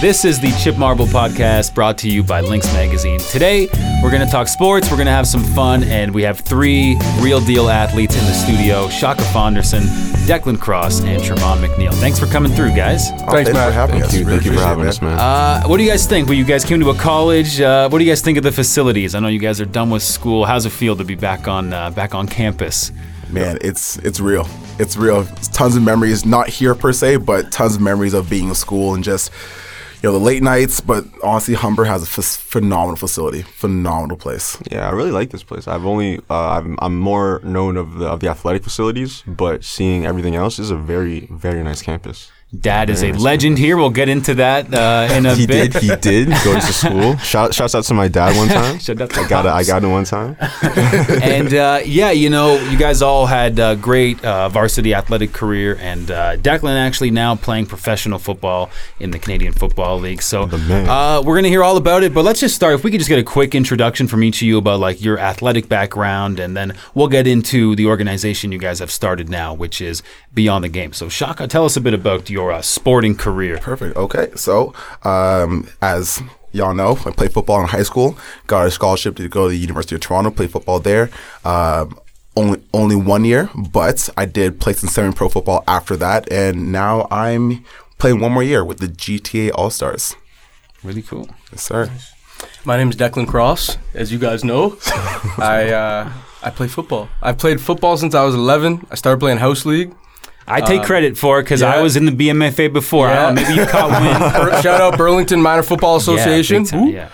This is the Chip Marble Podcast brought to you by Lynx Magazine. Today, we're going to talk sports, we're going to have some fun, and we have three real deal athletes in the studio Shaka Fonderson, Declan Cross, and Trevon McNeil. Thanks for coming through, guys. Oh, thanks, Matt. for having Thank us. you. Thank you for having us, man. Uh, what do you guys think? Well, you guys came to a college. Uh, what do you guys think of the facilities? I know you guys are done with school. How's it feel to be back on uh, back on campus? Man, it's it's real. It's real. It's tons of memories, not here per se, but tons of memories of being in school and just you know the late nights. But honestly, Humber has a f- phenomenal facility, phenomenal place. yeah, I really like this place. I've only uh, I'm, I'm more known of the of the athletic facilities, but seeing everything else is a very very nice campus. Dad is a legend here. We'll get into that uh, in a He bit. He did. He did go to school. Shout, shouts out to my dad one time. Shout out to I got it. I got it one time. and uh, yeah, you know, you guys all had a great uh, varsity athletic career, and uh, Declan actually now playing professional football in the Canadian Football League. So uh, we're gonna hear all about it, but let's just start. If we could just get a quick introduction from each of you about like your athletic background, and then we'll get into the organization you guys have started now, which is Beyond the Game. So Shaka, tell us a bit about your uh, sporting career. Perfect. Okay, so um, as y'all know, I played football in high school. Got a scholarship to go to the University of Toronto, play football there. Um, only only one year, but I did play some semi-pro football after that, and now I'm playing one more year with the GTA All Stars. Really cool. Yes, sir. My name is Declan Cross. As you guys know, I uh, I play football. I've played football since I was 11. I started playing house league. I take credit for it because I was in the BMFA before. I don't know, maybe you caught wind. Shout out Burlington Minor Football Association. Yeah, time, yeah.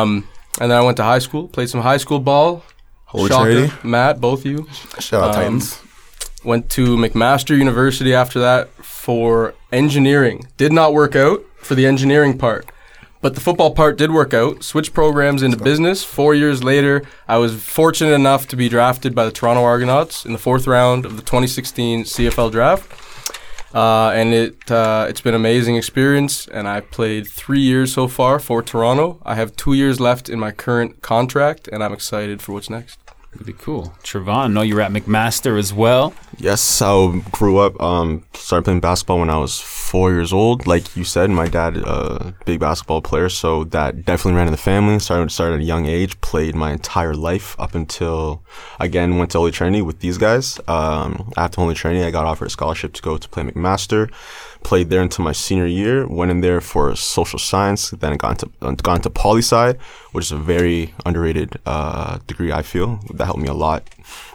Um, and then I went to high school, played some high school ball. Holy Shocker. Trinity. Matt, both of you. Shout out Um, Titans. Went to McMaster University after that for engineering. Did not work out for the engineering part. But the football part did work out. Switched programs into business. Four years later, I was fortunate enough to be drafted by the Toronto Argonauts in the fourth round of the 2016 CFL draft. Uh, and it uh, it's been an amazing experience. And I've played three years so far for Toronto. I have two years left in my current contract, and I'm excited for what's next. Really cool. Trevon, I know you're at McMaster as well. Yes, I grew up. Um, started playing basketball when I was four years old. Like you said, my dad, a big basketball player, so that definitely ran in the family. Started started at a young age. Played my entire life up until again went to Holy Trinity with these guys. Um, after Holy Trinity, I got offered a scholarship to go to play McMaster. Played there until my senior year. Went in there for social science. Then into uh, got into poli sci, which is a very underrated uh, degree. I feel that helped me a lot,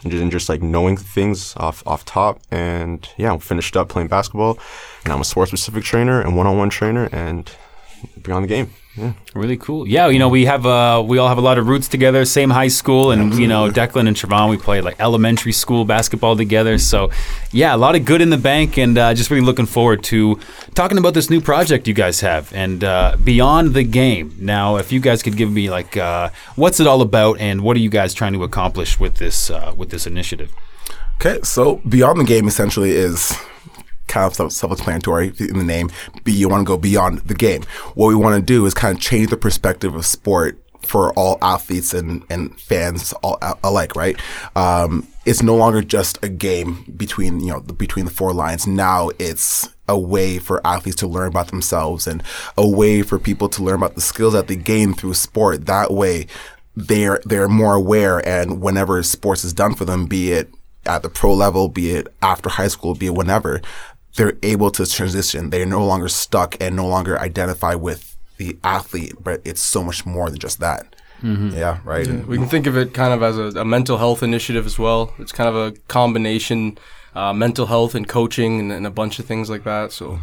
and just, and just like knowing things off off top. And yeah, I finished up playing basketball, and I'm a sports specific trainer and one on one trainer, and beyond the game. Yeah. Really cool. Yeah, you know, we have uh we all have a lot of roots together, same high school and you know, Declan and Trevon, we played like elementary school basketball together. So, yeah, a lot of good in the bank and uh, just really looking forward to talking about this new project you guys have and uh, beyond the game. Now, if you guys could give me like uh, what's it all about and what are you guys trying to accomplish with this uh, with this initiative? Okay, so beyond the game essentially is kind of self- self-explanatory in the name. Be you want to go beyond the game. What we want to do is kind of change the perspective of sport for all athletes and, and fans all alike, right? Um, it's no longer just a game between you know the, between the four lines. Now it's a way for athletes to learn about themselves and a way for people to learn about the skills that they gain through sport. That way, they're they're more aware, and whenever sports is done for them, be it at the pro level, be it after high school, be it whenever, they're able to transition. They're no longer stuck and no longer identify with the athlete, but it's so much more than just that. Yeah, right. We can think of it kind of as a, a mental health initiative as well. It's kind of a combination, uh, mental health and coaching and, and a bunch of things like that. So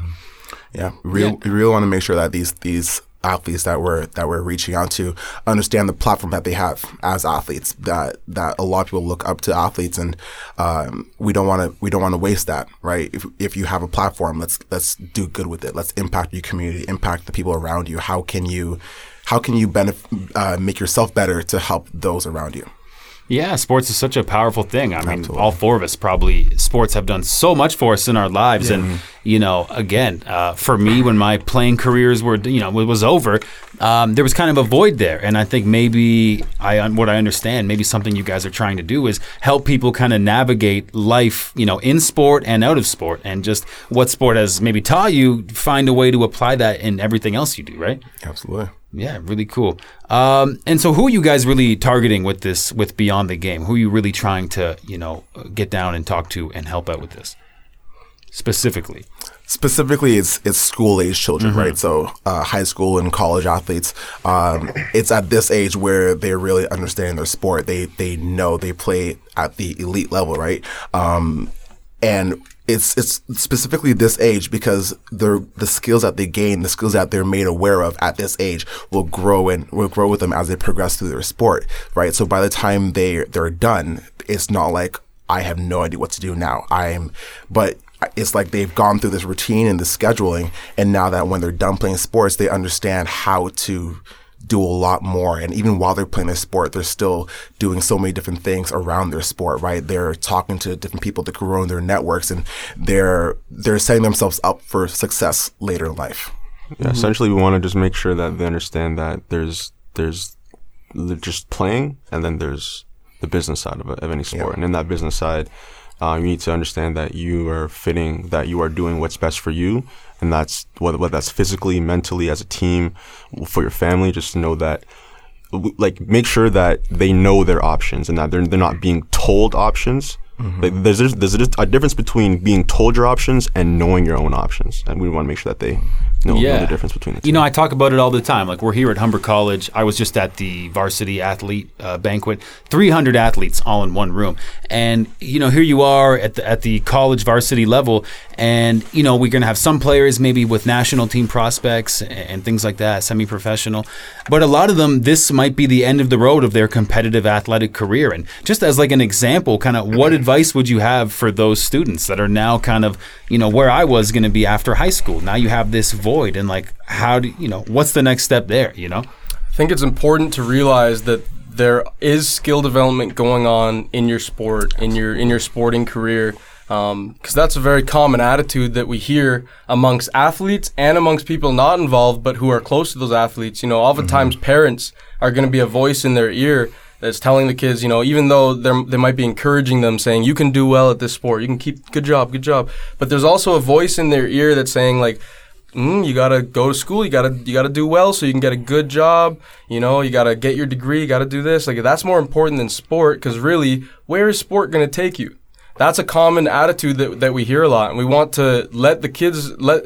Yeah, real, we really want to make sure that these these athletes that we're that we're reaching out to understand the platform that they have as athletes. That that a lot of people look up to athletes, and um, we don't want to we don't want to waste that, right? If if you have a platform, let's let's do good with it. Let's impact your community, impact the people around you. How can you how can you benefit uh, make yourself better to help those around you? Yeah, sports is such a powerful thing. I mean, all four of us probably sports have done so much for us in our lives, and you know, again, uh, for me, when my playing careers were, you know, was over, um, there was kind of a void there, and I think maybe I, what I understand, maybe something you guys are trying to do is help people kind of navigate life, you know, in sport and out of sport, and just what sport has maybe taught you, find a way to apply that in everything else you do, right? Absolutely. Yeah, really cool. Um, and so, who are you guys really targeting with this, with Beyond the Game? Who are you really trying to, you know, get down and talk to and help out with this specifically? specifically it's it's school age children right so uh, high school and college athletes um, it's at this age where they really understand their sport they they know they play at the elite level right um, and it's it's specifically this age because the the skills that they gain, the skills that they're made aware of at this age, will grow and will grow with them as they progress through their sport, right? So by the time they they're done, it's not like I have no idea what to do now. I'm, but it's like they've gone through this routine and the scheduling, and now that when they're done playing sports, they understand how to do a lot more. And even while they're playing their sport, they're still doing so many different things around their sport, right? They're talking to different people to grow in their networks and they're they're setting themselves up for success later in life. Yeah, essentially, we want to just make sure that they understand that there's there's the just playing, and then there's the business side of, it, of any sport. And in that business side, uh, you need to understand that you are fitting, that you are doing what's best for you, and that's whether, whether that's physically, mentally, as a team, for your family. Just know that, like, make sure that they know their options and that they're they're not being told options. Like, there's there's there's a difference between being told your options and knowing your own options, and we want to make sure that they know, know the difference between the two. You know, I talk about it all the time. Like we're here at Humber College. I was just at the varsity athlete uh, banquet. 300 athletes all in one room, and you know, here you are at the at the college varsity level, and you know, we're gonna have some players maybe with national team prospects and, and things like that, semi-professional. But a lot of them, this might be the end of the road of their competitive athletic career. And just as like an example, kind of what advice would you have for those students that are now kind of, you know, where I was going to be after high school? Now you have this void, and like, how do you know what's the next step there? You know? I think it's important to realize that there is skill development going on in your sport, in your in your sporting career, um, because that's a very common attitude that we hear amongst athletes and amongst people not involved but who are close to those athletes. You know, oftentimes mm-hmm. parents are going to be a voice in their ear that's telling the kids, you know, even though they're, they might be encouraging them, saying, "You can do well at this sport. You can keep good job, good job." But there's also a voice in their ear that's saying, like, mm, you gotta go to school. You gotta you gotta do well so you can get a good job. You know, you gotta get your degree. You gotta do this. Like that's more important than sport because really, where is sport gonna take you? That's a common attitude that that we hear a lot, and we want to let the kids let.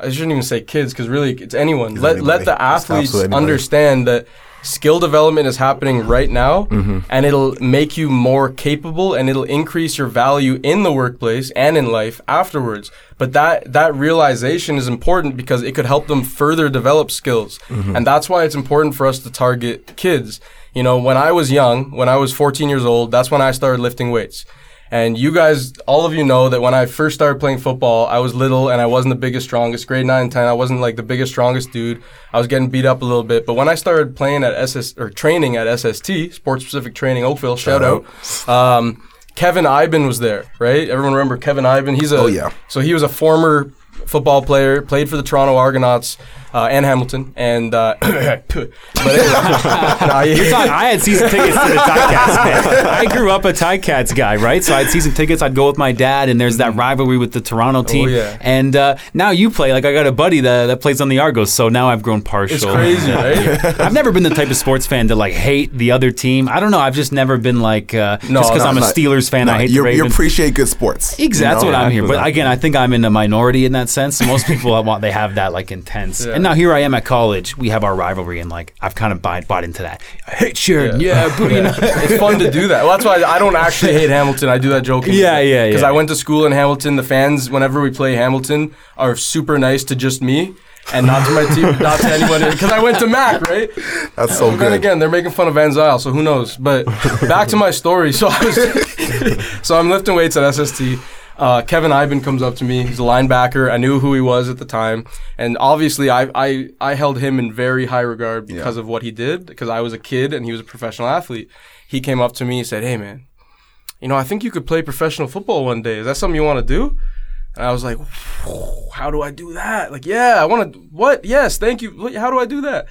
I shouldn't even say kids because really it's anyone. let anybody. let the athletes understand that skill development is happening right now Mm-hmm. and it'll make you more capable and it'll increase your value in the workplace and in life afterwards but that that realization is important because it could help them further develop skills Mm-hmm. and that's why it's important for us to target kids you know when i was young when i was 14 years old that's when i started lifting weights and you guys, all of you know that when I first started playing football, I was little and I wasn't the biggest, strongest. Grade 9 and 10, I wasn't like the biggest, strongest dude. I was getting beat up a little bit. But when I started playing at SS, or training at SST, Sports Specific Training Oakville, shout, out. Um, Kevin Eiben was there, right? Everyone remember Kevin Eiben? He's a, Oh, yeah. So he was a former football player, played for the Toronto Argonauts uh, and Hamilton. And, uh, but anyway, nah, he- You're talking- I had season tickets to the Ticats. I grew up a Ticats guy, right? So I had season tickets. I'd go with my dad, and there's that rivalry with the Toronto team. Mm-hmm. Oh, yeah. And uh, now you play. Like I got a buddy that, that plays on the Argos, so now I've grown partial. it's crazy, right? I've never been the type of sports fan to like hate the other team. I don't know. I've just never been like uh, No, just because no, I'm a Not- Steelers fan. no, I hate you, the you appreciate good sports. Exactly. That's what know? I'm here. But again, I think I'm in a minority in that sense. Most people want they have that like intense. Yeah. And now here I am at college. We have our rivalry, and like I've kind of bought, bought into that. I hate Sheridan. Yeah, but, you know. it's fun to do that. Well, that's why I don't actually hate Hamilton. I do that joking. Yeah, yeah, yeah. Because. I went to school in Hamilton. The fans, whenever we play Hamilton, are super nice to just me and not to my team, not to anyone. Because I went to Mac, right? That's so But then again, they're making fun of Van Zyl, so who knows? But back to my story. So I was, so I'm lifting weights at SST. Uh, Kevin Eiben comes up to me. He's a linebacker. I knew who he was at the time, and obviously, I I, I held him in very high regard because of what he did. Because I was a kid and he was a professional athlete. he came up to me and said, "Hey, man, you know, I think you could play professional football one day. Is that something you want to do?" And I was like, "How do I do that?" Like, yeah, I want to. What? Yes, thank you. How do I do that?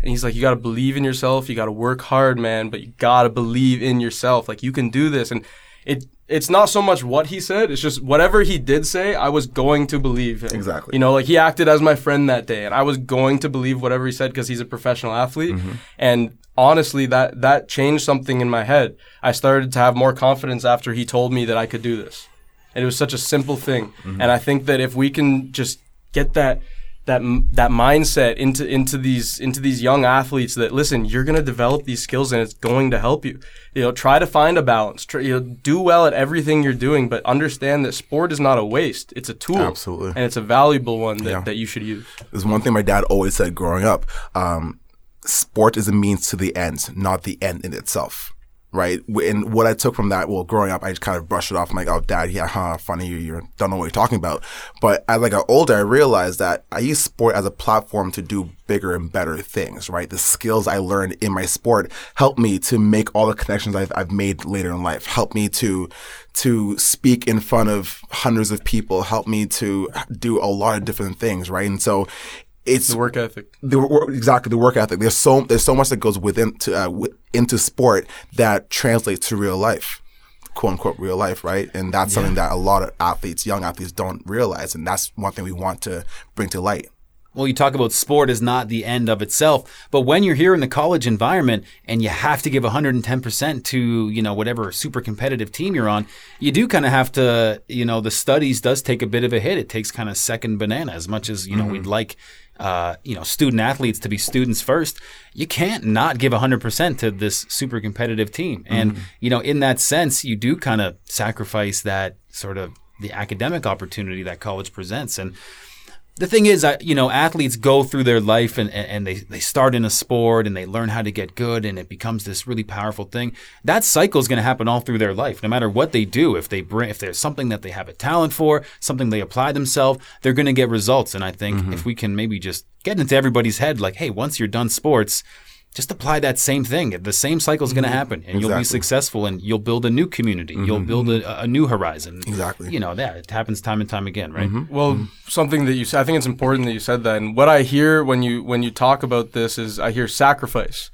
And he's like, "You got to believe in yourself. You got to work hard, man. But you got to believe in yourself. Like, you can do this." And it. It's not so much what he said. It's just whatever he did say, I was going to believe him. Exactly. You know, like he acted as my friend that day, and I was going to believe whatever he said because he's a professional athlete. Mm-hmm. And honestly, that that changed something in my head. I started to have more confidence after he told me that I could do this, and it was such a simple thing. Mm-hmm. And I think that if we can just get that that that mindset into into these into these young athletes that listen you're going to develop these skills and it's going to help you you know try to find a balance try, you know, do well at everything you're doing but understand that sport is not a waste it's a tool Absolutely. and it's a valuable one that, Yeah. that you should use There's one thing my dad always said growing up. Um, sport is a means to the end, not the end in itself. Right. And what I took from that, well, growing up, I just kind of brushed it off. I'm like, oh, dad, yeah, huh, funny. You, you don't know what you're talking about. But as I got older, I realized that I use sport as a platform to do bigger and better things, right? The skills I learned in my sport help me to make all the connections I've, I've made later in life, help me to, to speak in front of hundreds of people, help me to do a lot of different things, right? And so it's the work ethic the exactly the work ethic. There's so there's so much that goes within to, uh, into sport that translates to real life, quote unquote real life, right? And that's something that a lot of athletes, young athletes, don't realize, and that's one thing we want to bring to light. Well, you talk about sport is not the end of itself, but when you're here in the college environment and you have to give 110% to, you know, whatever super competitive team you're on, you do kind of have to, you know, the studies does take a bit of a hit. It takes kind of second banana as much as, you know, we'd like uh, you know, student athletes to be students first, you can't not give 100% to this super competitive team. And, you know, in that sense, you do kind of sacrifice that sort of the academic opportunity that college presents. And the thing is, I, you know, athletes go through their life and, and and they, they start in a sport and they learn how to get good and it becomes this really powerful thing. That cycle is going to happen all through their life, no matter what they do. If they bring, if there's something that they have a talent for, something they apply themselves, they're going to get results. And I think mm-hmm. if we can maybe just get into everybody's head, like, hey, once you're done sports, just apply that same thing. The same cycle is going to mm-hmm. happen, and you'll be successful, and you'll build a new community. You'll mm-hmm. build a, a new horizon. Exactly. You know that it happens time and time again, right? Mm-hmm. Well, something that you said, I think it's important that you said that. And what I hear when you when you talk about this is I hear sacrifice,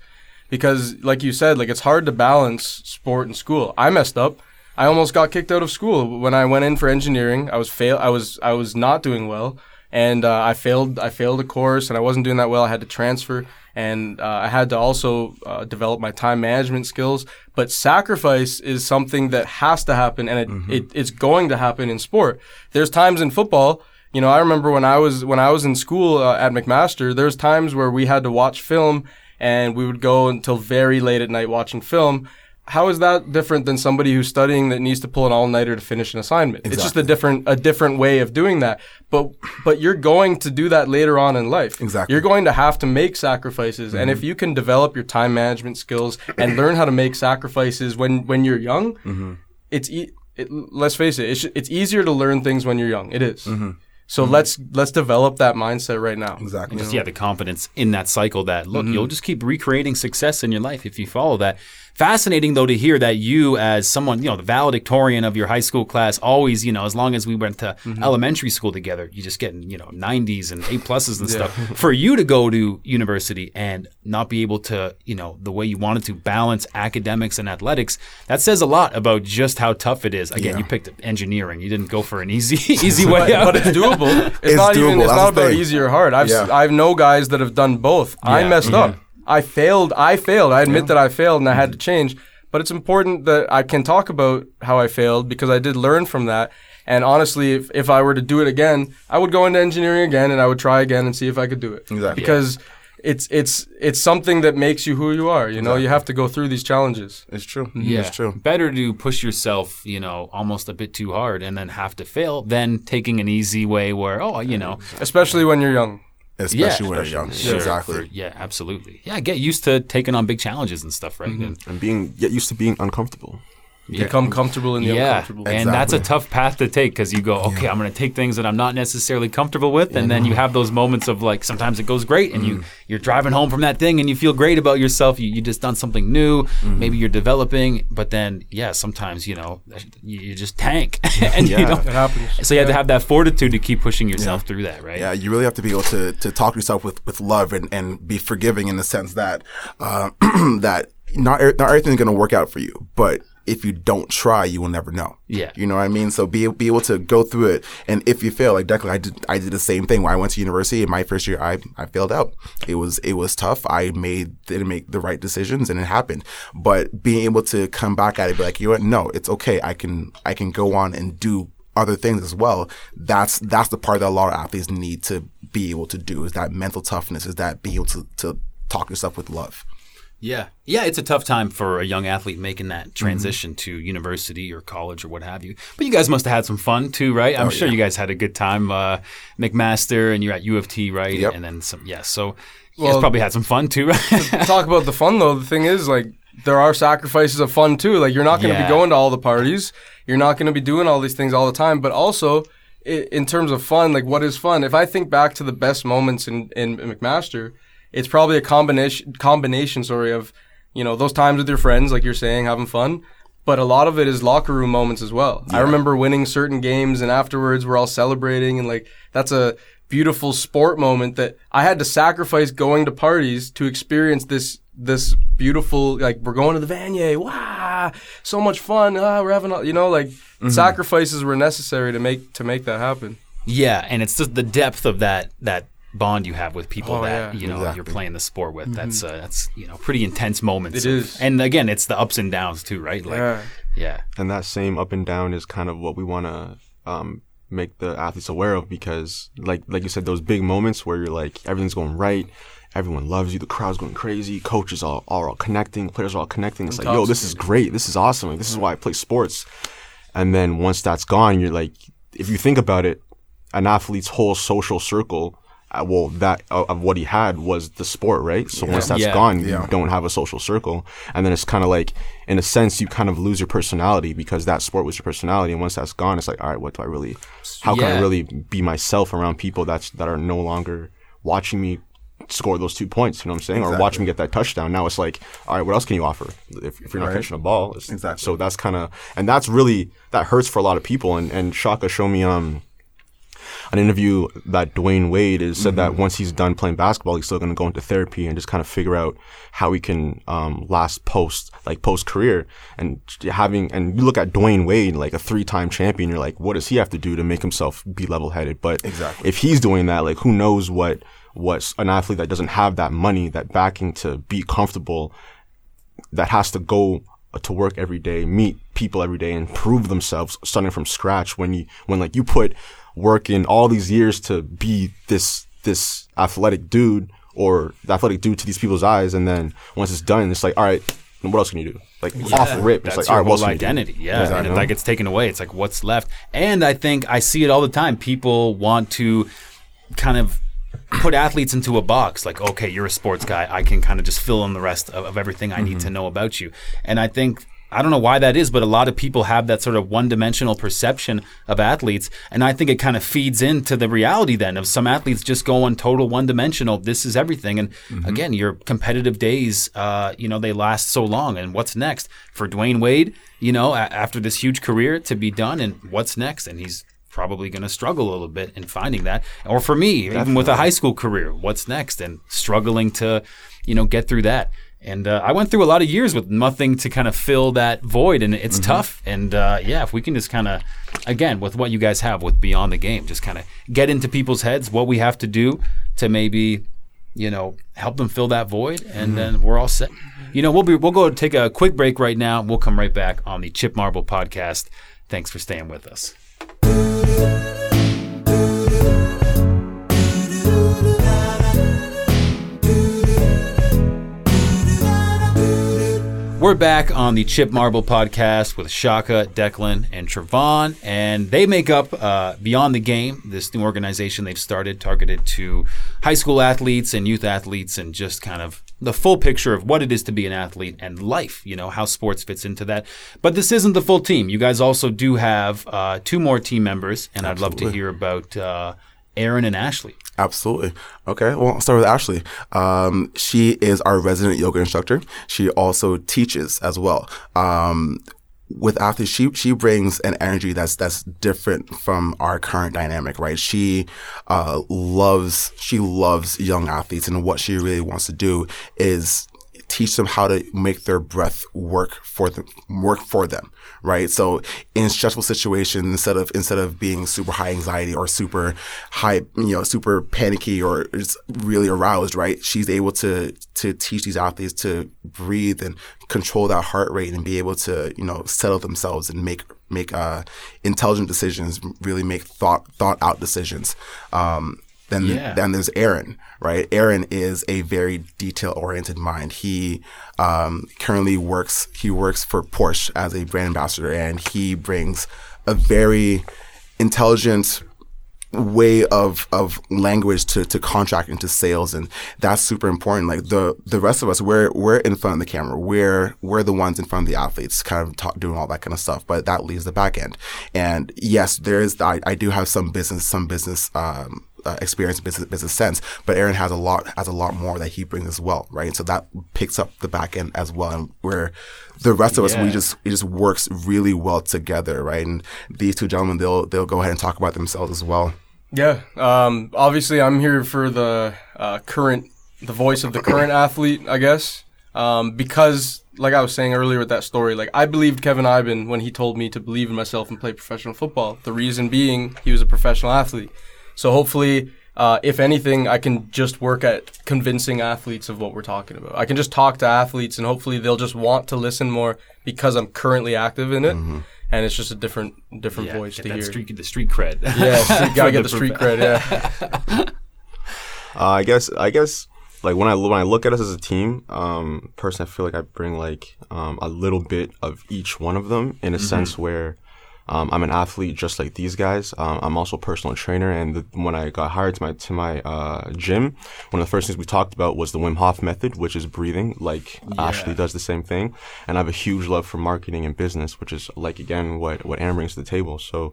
because like you said, like it's hard to balance sport and school. I messed up. I almost got kicked out of school when I went in for engineering. I was fail. I was I was not doing well, and uh, I failed. I failed a course, and I wasn't doing that well. I had to transfer, and uh, I had to also uh, develop my time management skills. But sacrifice is something that has to happen, and it, it it's going to happen in sport. There's times in football. You know, I remember when I was when I was in school uh, at McMaster. There's times where we had to watch film, and we would go until very late at night watching film. How is that different than somebody who's studying that needs to pull an all nighter to finish an assignment? It's just a different a different way of doing that. But but you're going to do that later on in life. Exactly. You're going to have to make sacrifices, and if mm-hmm. you can develop your time management skills and learn how to make sacrifices when when you're young, mm-hmm. it's e- it, let's face it, it's, it's easier to learn things when you're young. It is. Mm-hmm. So let's let's develop that mindset right now. Exactly. just yeah, the confidence in that cycle that look, you'll just keep recreating success in your life if you follow that. Fascinating though to hear that you, as someone, you know, the valedictorian of your high school class, always, you know, as long as we went to mm-hmm. elementary school together, you just getting, you know, 90s and A pluses and stuff. For you to go to university and not be able to, you know, the way you wanted to balance academics and athletics, that says a lot about just how tough it is. Again, Yeah. you picked engineering. You didn't go for an easy, easy way but, out. but it's doable. It's, It's not even. doable, It's that's not about thing. easy or hard. I've s- Yeah. I know guys that have done both. I Yeah, messed yeah. up. I failed. I failed. I admit that I failed and I had to mm-hmm. change. But it's important that I can talk about how I failed because I did learn from that. And honestly, if, if I were to do it again, I would go into engineering again and I would try again and see if I could do it. Exactly. Because it's it's it's something that makes you who you are. You know, you have to go through these challenges. It's true. Yeah, It's true. Better to push yourself, you know, almost a bit too hard and then have to fail than taking an easy way where, oh, you know, Especially when you're young. Especially yeah, when you're young. Sure, Exactly. for- yeah, absolutely. Yeah, get used to taking on big challenges and stuff, right? Mm-hmm. And and being get used to being uncomfortable. Become comfortable in the yeah, uncomfortable. and that's a tough path to take because you go, okay, I'm going to take things that I'm not necessarily comfortable with, and then you have those moments of like sometimes it goes great, and you you're driving home from that thing, and you feel great about yourself. You you just done something new, maybe you're developing, but then yeah, sometimes you know you, you just tank, and you Yeah. don't. It happens. So you have to have that fortitude to keep pushing yourself through that, right? Yeah, you really have to be able to to talk to yourself with with love and and be forgiving in the sense that uh, that not e- not everything's going to work out for you, but if you don't try, you will never know. Yeah. you know what I mean. So be be able to go through it, and if you fail, like Declan, I did I did the same thing when I went to university. In my first year, I I failed out. It was it was tough. I made didn't make the right decisions, and it happened. But being able to come back at it, be like, you know what? No, it's okay. I can I can go on and do other things as well. That's that's the part that a lot of athletes need to be able to do is that mental toughness, is that being able to, to talk yourself with love. Yeah. Yeah, it's a tough time for a young athlete making that Mm-hmm. transition to university or college or what have you. But you guys must have had some fun too, right? Oh, I'm sure you guys had a good time. Uh, McMaster and you're at U of T, right? Yep. And then some, yeah. So you guys probably had some fun too, right? Talk about the fun though. The thing is, like, there are sacrifices of fun too. Like, you're not going to Yeah. be going to all the parties. You're not going to be doing all these things all the time. But also, in terms of fun, like, what is fun? If I think back to the best moments in in McMaster, it's probably a combination combination, sorry, of you know those times with your friends, like you're saying, having fun. But a lot of it is locker room moments as well. I remember winning certain games, and afterwards we're all celebrating, and like that's a beautiful sport moment that I had to sacrifice going to parties to experience this this beautiful like we're going to the Vanier, wow, so much fun, ah, we're having a, you know like sacrifices were necessary to make to make that happen. yeah, and it's just the depth of that that bond you have with people Oh, that yeah. you know Exactly. you're playing the sport with. That's uh, that's you know pretty intense moments. It of- is. and again, it's the ups and downs too, right? Like, Yeah. yeah. and that same up and down is kind of what we want to um, make the athletes aware of because like like you said those big moments where you're like everything's going right everyone loves you the crowd's going crazy coaches all are all connecting players are all connecting it's like yo this is great this is awesome like, this is why i play sports and then once that's gone you're like if you think about it an athlete's whole social circle well that uh, of what he had was the sport right? So once that's Yeah. gone you don't have a social circle. And then it's kind of like in a sense you kind of lose your personality because that sport was your personality. And once that's gone it's like all right what do i really how can i really be myself around people that's that are no longer watching me score those two points you know what i'm saying? Or watch me get that touchdown. Now it's like all right what else can you offer if, if you're not Right. catching a ball? Exactly. so that's kind of and that's really that hurts for a lot of people. And and shaka showed me um an interview that Dwyane Wade is said that once he's done playing basketball, he's still going to go into therapy and just kind of figure out how he can um, last post like post career and having and you look at Dwyane Wade like a three time champion, you're like, what does he have to do to make himself be level headed? But Exactly. if he's doing that, like who knows what what an athlete that doesn't have that money, that backing to be comfortable that has to go to work every day, meet people every day, and prove themselves starting from scratch. When you when like you put work in all these years to be this this athletic dude or the athletic dude to these people's eyes, and then once it's done, it's like, all right, what else can you do? Like off the rip, it's like, all right, what else can you do? identity. Yeah, Exactly. and if that gets taken away, it's like what's left. And I think I see it all the time. People want to kind of put athletes into a box. Like, okay, you're a sports guy. I can kind of just fill in the rest of, of everything I Mm-hmm. need to know about you. And I think. I don't know why that is, but a lot of people have that sort of one-dimensional perception of athletes, and I think it kind of feeds into the reality then of some athletes just going total one-dimensional. This is everything, and Mm-hmm. again, your competitive days, uh, you know, they last so long. And what's next for Dwyane Wade? You know, a- after this huge career to be done, and what's next? And he's probably going to struggle a little bit in finding that. Or for me, even with a high school career, what's next? And struggling to, you know, get through that. And uh, I went through a lot of years with nothing to kind of fill that void, and it's tough. And uh, yeah, if we can just kind of, again, with what you guys have with Beyond the Game, just kind of get into people's heads what we have to do to maybe, you know, help them fill that void, and then we're all set. You know, we'll be we'll go take a quick break right now. We'll come right back on the Chip Marble podcast. Thanks for staying with us. We're back on the Chip Marble podcast with Shaka, Declan, and Trevon, and they make up uh, Beyond the Game, this new organization they've started targeted to high school athletes and youth athletes, and just kind of the full picture of what it is to be an athlete and life, you know, how sports fits into that. But this isn't the full team. You guys also do have uh, two more team members, and I'd love to hear about uh, Aaron and Ashley. Absolutely. Okay. Well, I'll start with Ashley. Um, she is our resident yoga instructor. She also teaches as well. Um, with athletes, she she brings an energy that's that's different from our current dynamic, right? She uh, loves she loves young athletes, and what she really wants to do is teach them how to make their breath work for them, work for them, right? So in stressful situations, instead of instead of being super high anxiety or super high, you know, super panicky or just really aroused, right? She's able to to teach these athletes to breathe and control that heart rate and be able to, you know, settle themselves and make make uh, intelligent decisions, really make thought thought out decisions. Um, then Yeah. then there's Aaron, right? Aaron is a very detail oriented mind. He um, currently works he works for Porsche as a brand ambassador, and he brings a very intelligent way of of language to to contract into sales and that's super important like the the rest of us we're we're in front of the camera we're we're the ones in front of the athletes kind of talk, doing all that kind of stuff but that leaves the back end and yes there is I, I do have some business some business um uh, experience, business, business sense, but Aaron has a lot has a lot more that he brings as well, right? And so that picks up the back end as well, and where the rest of us we just it just works really well together, right? And these two gentlemen they'll they'll go ahead and talk about themselves as well. Yeah. Um, obviously, I'm here for the uh, current, the voice of the current athlete, I guess. Um, because, like I was saying earlier with that story, like I believed Kevin Eiben when he told me to believe in myself and play professional football. The reason being he was a professional athlete. So hopefully, uh, if anything, I can just work at convincing athletes of what we're talking about. I can just talk to athletes, and hopefully they'll just want to listen more because I'm currently active in it, and it's just a different, different Yeah, voice get to that hear. street, the street cred. Yeah, street, gotta get the street cred. Yeah. Uh, I guess I guess like when I when I look at us as a team, um, personally, I feel like I bring like um, a little bit of each one of them in a sense where. Um, I'm an athlete just like these guys. Um, I'm also a personal trainer, and the, when I got hired to my to my uh, gym, one of the first things we talked about was the Wim Hof method, which is breathing. Like Ashley does the same thing, and I have a huge love for marketing and business, which is like again what what Aaron brings to the table. So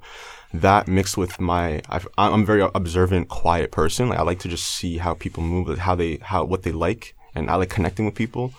that mixed with my I've, I'm a very observant, quiet person. Like I like to just see how people move, how they how what they like, and I like connecting with people.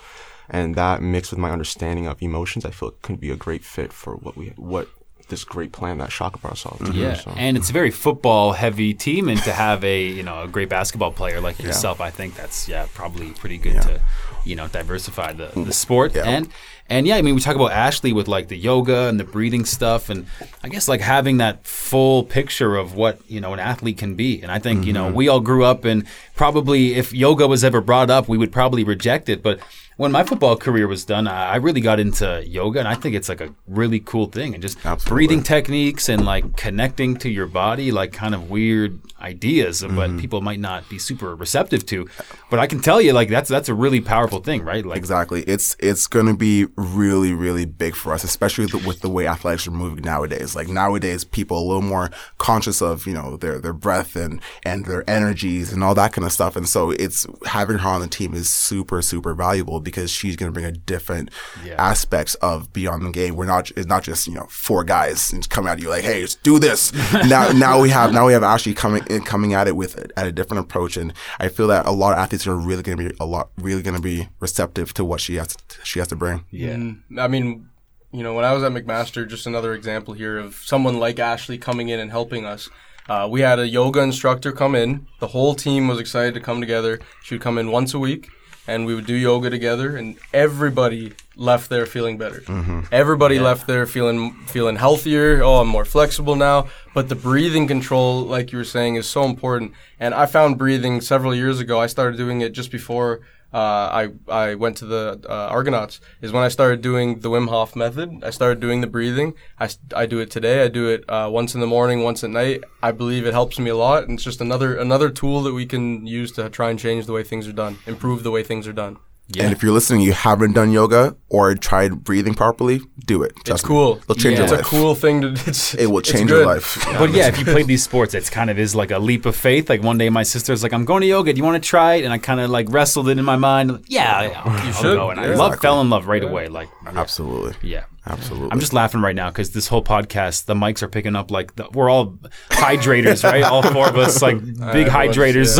And that mixed with my understanding of emotions, I feel it could be a great fit for what we what this great plan that Shaka brought us all to do. Yeah, So. and it's a very football heavy team, and to have a you know a great basketball player like yourself, I think that's yeah probably pretty good to you know diversify the, the sport Yeah. and and yeah, I mean we talk about Ashley with like the yoga and the breathing stuff, and I guess like having that full picture of what you know an athlete can be, and I think you know mm-hmm. we all grew up and probably if yoga was ever brought up, we would probably reject it, but. When my football career was done, I really got into yoga, and I think it's like a really cool thing, and just Absolutely. breathing techniques and like connecting to your body, like kind of weird ideas of Mm-hmm. what people might not be super receptive to. But I can tell you, like that's that's a really powerful thing, right? Like Exactly. It's it's going to be really really big for us, especially the, with the way athletics are moving nowadays. Like nowadays, people are a little more conscious of you know their their breath and and their energies and all that kind of stuff. And so it's having her on the team is super super valuable because she's going to bring a different Yeah. aspects of beyond the game. We're not it's not just you know four guys coming at you like hey just do this. now now we have now we have Ashley coming in, coming at it with at a different approach, and I feel that a lot of athletes are really going to be a lot really going to be receptive to what she has she has to bring. yeah, Mm, I mean, you know, when I was at McMaster, just another example here of someone like Ashley coming in and helping us. Uh, we had a yoga instructor come in. The whole team was excited to come together. She would come in once a week, and we would do yoga together. And everybody left there feeling better. Mm-hmm. Everybody left there feeling feeling healthier. Oh, I'm more flexible now. But the breathing control, like you were saying, is so important. And I found breathing several years ago. I started doing it just before uh, I I went to the uh, Argonauts is when I started doing the Wim Hof method. I started doing the breathing. I, I do it today. I do it uh, once in the morning, once at night. I believe it helps me a lot, and it's just another another tool that we can use to try and change the way things are done, improve the way things are done. Yeah. And if you're listening, you haven't done yoga or tried breathing properly, do it. It's Trust me. cool. It'll change Yeah. your It's a cool thing to. It's, It will change your good. life. But yeah, if you play these sports, it's kind of is like a leap of faith. Like one day, my sister's like, "I'm going to yoga. Do you want to try it?" And I kind of like wrestled it in my mind. Like, yeah, yeah, I'll, I'll should. go. And I Yeah. love, Exactly. fell in love right away. Like, Absolutely. yeah. Absolutely. I'm just laughing right now because this whole podcast, the mics are picking up like the, we're all hydrators, right? All four of us, like big everyone's- hydrators.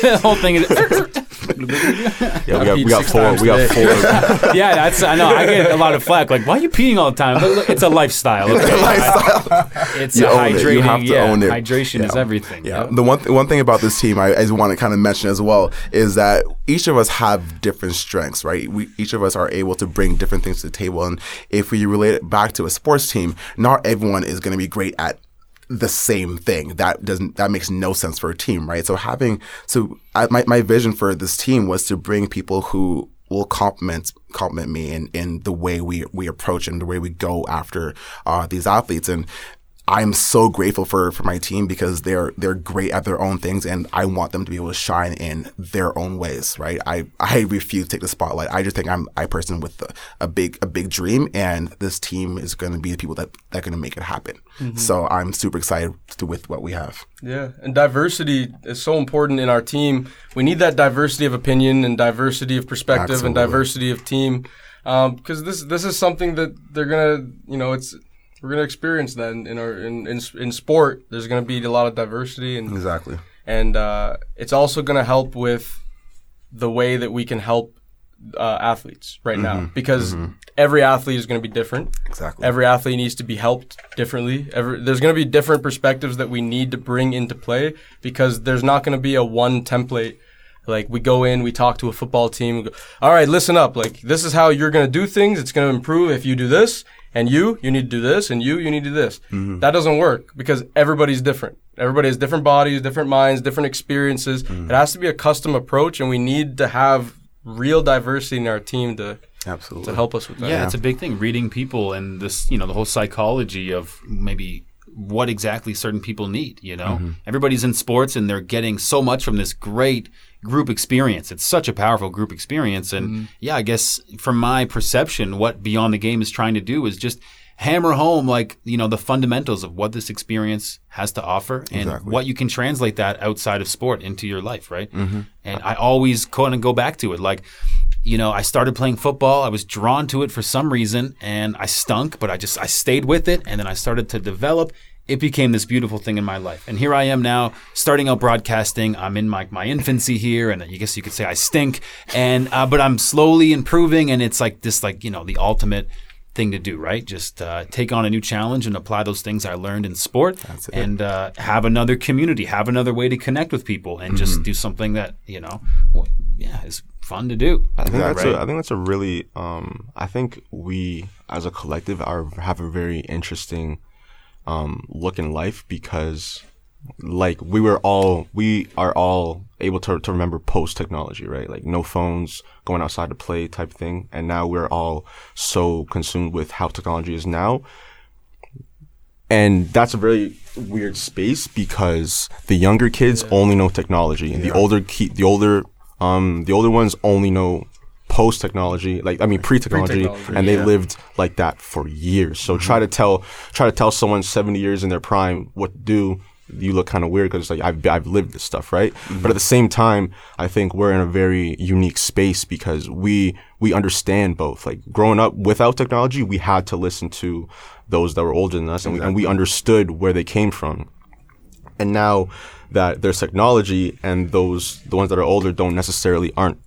the whole thing is, Yeah, we got, we got four. We got four. yeah, that's I know. I get a lot of flack. Like, why are you peeing all the time? But look, it's a lifestyle. Okay? It's You a own it. hydrating. You have to yeah, own it. hydration is Yeah. everything. Yeah. The one th- one thing about this team I, I just want to kind of mention as well is that each of us have different strengths, right? We each of us are able to bring different things to the table, and if we relate it back to a sports team, not everyone is going to be great at the same thing. That doesn't that makes no sense for a team, right? So having so I, my my vision for this team was to bring people who will compliment compliment me in, in the way we we approach and the way we go after uh, these athletes and I'm so grateful for, for my team because they're they're great at their own things and I want them to be able to shine in their own ways, right? I, I refuse to take the spotlight. I just think I'm I person with a, a big a big dream and this team is going to be the people that that are going to make it happen. Mm-hmm. So I'm super excited to, with what we have. Yeah, and diversity is so important in our team. We need that diversity of opinion and diversity of perspective and diversity of team, um, because this this is something that they're gonna, you know, it's we're gonna experience that in, in our in, in in sport. There's gonna be a lot of diversity and Exactly. and uh, it's also going to help with the way that we can help uh, athletes right now because every athlete is going to be different. Exactly. Every athlete needs to be helped differently. Every, there's going to be different perspectives that we need to bring into play because there's not going to be a one template. Like we go in, we talk to a football team. Go, All right, listen up. Like this is how you're going to do things. It's going to improve if you do this, and you you need to do this, and you you need to do this. Mm-hmm. That doesn't work because everybody's different. Everybody has different bodies, different minds, different experiences. Mm-hmm. It has to be a custom approach, and we need to have real diversity in our team to Absolutely. to help us with that. Yeah, it's a big thing. Reading people and this, you know, the whole psychology of maybe what exactly certain people need. You know, mm-hmm. everybody's in sports and they're getting so much from this great group experience. It's such a powerful group experience. And mm-hmm. yeah, I guess from my perception, what Beyond the Game is trying to do is just hammer home like you know the fundamentals of what this experience has to offer and Exactly. what you can translate that outside of sport into your life right mm-hmm. and i always kind of go back to it like you know, I started playing football. I was drawn to it for some reason and I stunk, but I just I stayed with it and then I started to develop. It became this beautiful thing in my life. And here I am now starting out broadcasting. I'm in my, my infancy here and I guess you could say I stink and uh, but I'm slowly improving and it's like this like, you know, the ultimate thing to do, right? Just uh, take on a new challenge and apply those things I learned in sport and uh, have another community, have another way to connect with people and just do something that, you know, well, yeah, is fun to do. I think that's Right. a, I think that's a really um I think we as a collective are have a very interesting um look in life because like we were all we are all able to, to remember post technology right? Like no phones going outside to play type thing. And now we're all so consumed with how technology is now. And that's a very weird space because the younger kids only know technology. And the older ki- the older um the older ones only know post technology like i mean pre-technology, Pre-technology, and they yeah. lived like that for years. So try to mm-hmm. tell try to tell someone 70 years in their prime what to do you look kind of weird because it's like I've, I've lived this stuff right? Mm-hmm. But at the same time i think we're in a very unique space because we we understand both. Like growing up without technology we had to listen to those that were older than us and, we, and we understood where they came from. And now that there's technology and those the ones that are older don't necessarily aren't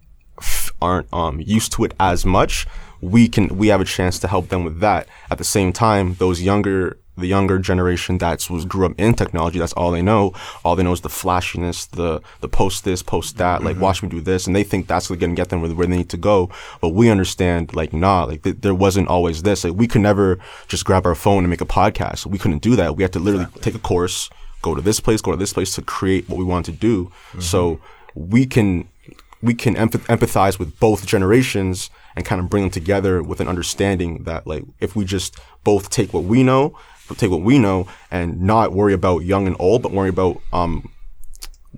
aren't um, used to it as much we can we have a chance to help them with that. At the same time those younger the younger generation that was grew up in technology that's all they know. All they know is the flashiness the the post this post that like watch me do this. And they think that's going to get them where, they need to go. But we understand like nah like th- there wasn't always this. Like we could never just grab our phone and make a podcast. We couldn't do that. We had to literally take a course go to this place, go to this place to create what we want to do. So we can we can empath- empathize with both generations and kind of bring them together with an understanding that like if we just both take what we know, take what we know, and not worry about young and old, but worry about um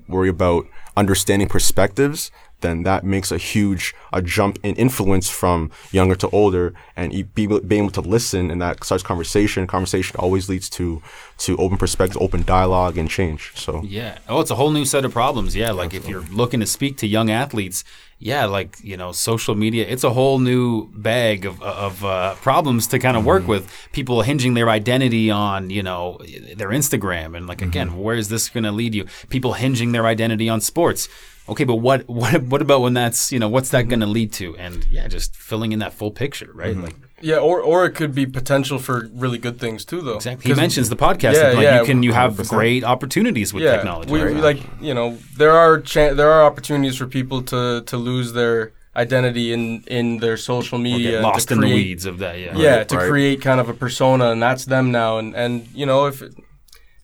worry about understanding perspectives, then that makes a huge a jump in influence from younger to older, and be, being able to listen, and that starts conversation. Conversation always leads to to open perspective, open dialogue, and change. So Yeah. Oh, it's a whole new set of problems. Yeah. Like if you're looking to speak to young athletes, yeah, like, you know, social media, it's a whole new bag of, uh, of uh, problems to kind of work mm-hmm. with. People hinging their identity on, you know, their Instagram. And like, again, mm-hmm. where is this going to lead you? People hinging their identity on sports. Okay, but what what what about when that's you know what's that going to lead to? And yeah, just filling in that full picture, right? Mm-hmm. Like Yeah, or or it could be potential for really good things too, though. exactly. He mentions the podcast. Yeah, like yeah, you can you have 100%. great opportunities with yeah, technology. We, right? like you know there are chan there are opportunities for people to to lose their identity in in their social Or media, get and lost to in the weeds of that. Yeah. Yeah, Right, to right. create kind of a persona, and that's them now. And and you know if it,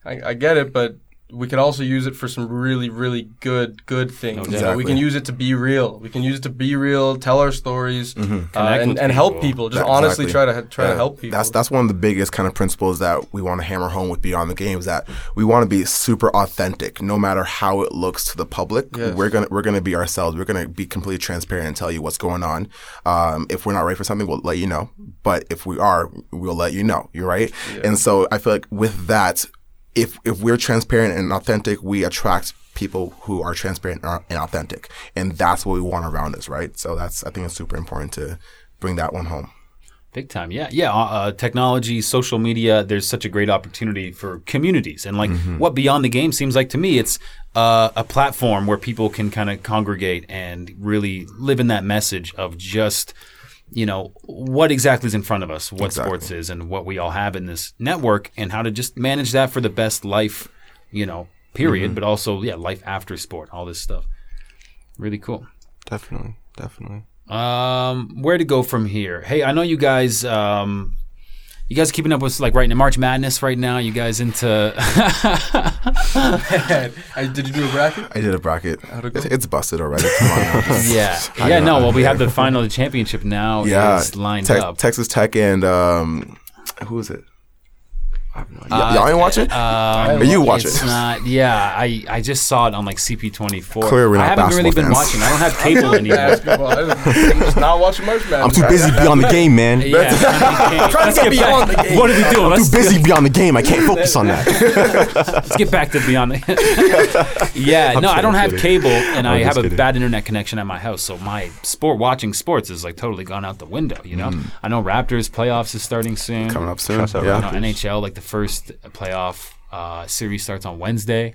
I, I get it, but we could also use it for some really really good good things. You know, we can use it to be real. We can use it to be real, tell our stories, uh, and, and help people. people. Just That- honestly exactly. try to try Yeah, to help people. That's that's one of the biggest kind of principles that we want to hammer home with Beyond the Games. That we want to be super authentic, no matter how it looks to the public. Yes. We're gonna we're gonna be ourselves. We're gonna be completely transparent and tell you what's going on. Um, if we're not right for something, we'll let you know. But if we are, we'll let you know. You're right. And so I feel like with that, if if we're transparent and authentic, we attract people who are transparent and authentic, and that's what we want around us, right? So that's I think it's super important to bring that one home. Big time, yeah, yeah. Uh, uh, technology, social media. There's such a great opportunity for communities, and like what Beyond the Game seems like to me, it's uh, a platform where people can kind of congregate and really live in that message of just, you know, what exactly is in front of us, what Exactly. sports is, and what we all have in this network, and how to just manage that for the best life, you know, period. But also, yeah, life after sport, all this stuff. Really cool. definitely, definitely. Um, where to go from here? Hey, I know you guys. Um, you guys keeping up with like right now March Madness right now. You guys into? I, did you do a bracket? I did a bracket. It? It's, it's busted already. Come on. yeah, I yeah. know. No, well, we have the final, of the championship now yeah. is lined Te- up. Texas Tech and um, who is it? I have no idea. Uh, Y'all ain't watching? Um, Are you watching? It's not. Yeah, I I just saw it on like CP24. Clearly we're not I haven't really been basketball watching. I don't have cable anymore. Basketball. I'm just not watching March Madness. I'm too busy beyond the game, man. Yeah, Trying to get beyond the game. What are we doing? Let's, Too busy beyond the game. I can't focus on that. let's get back to beyond the. yeah, no, I don't I'm have kidding. cable, and I I'm have a kidding. bad internet connection at my house, so my sport watching sports is like totally gone out the window. You know, I know Raptors playoffs is starting soon. Coming up soon. Shouts out I Yeah. NHL like the first playoff uh, series starts on Wednesday.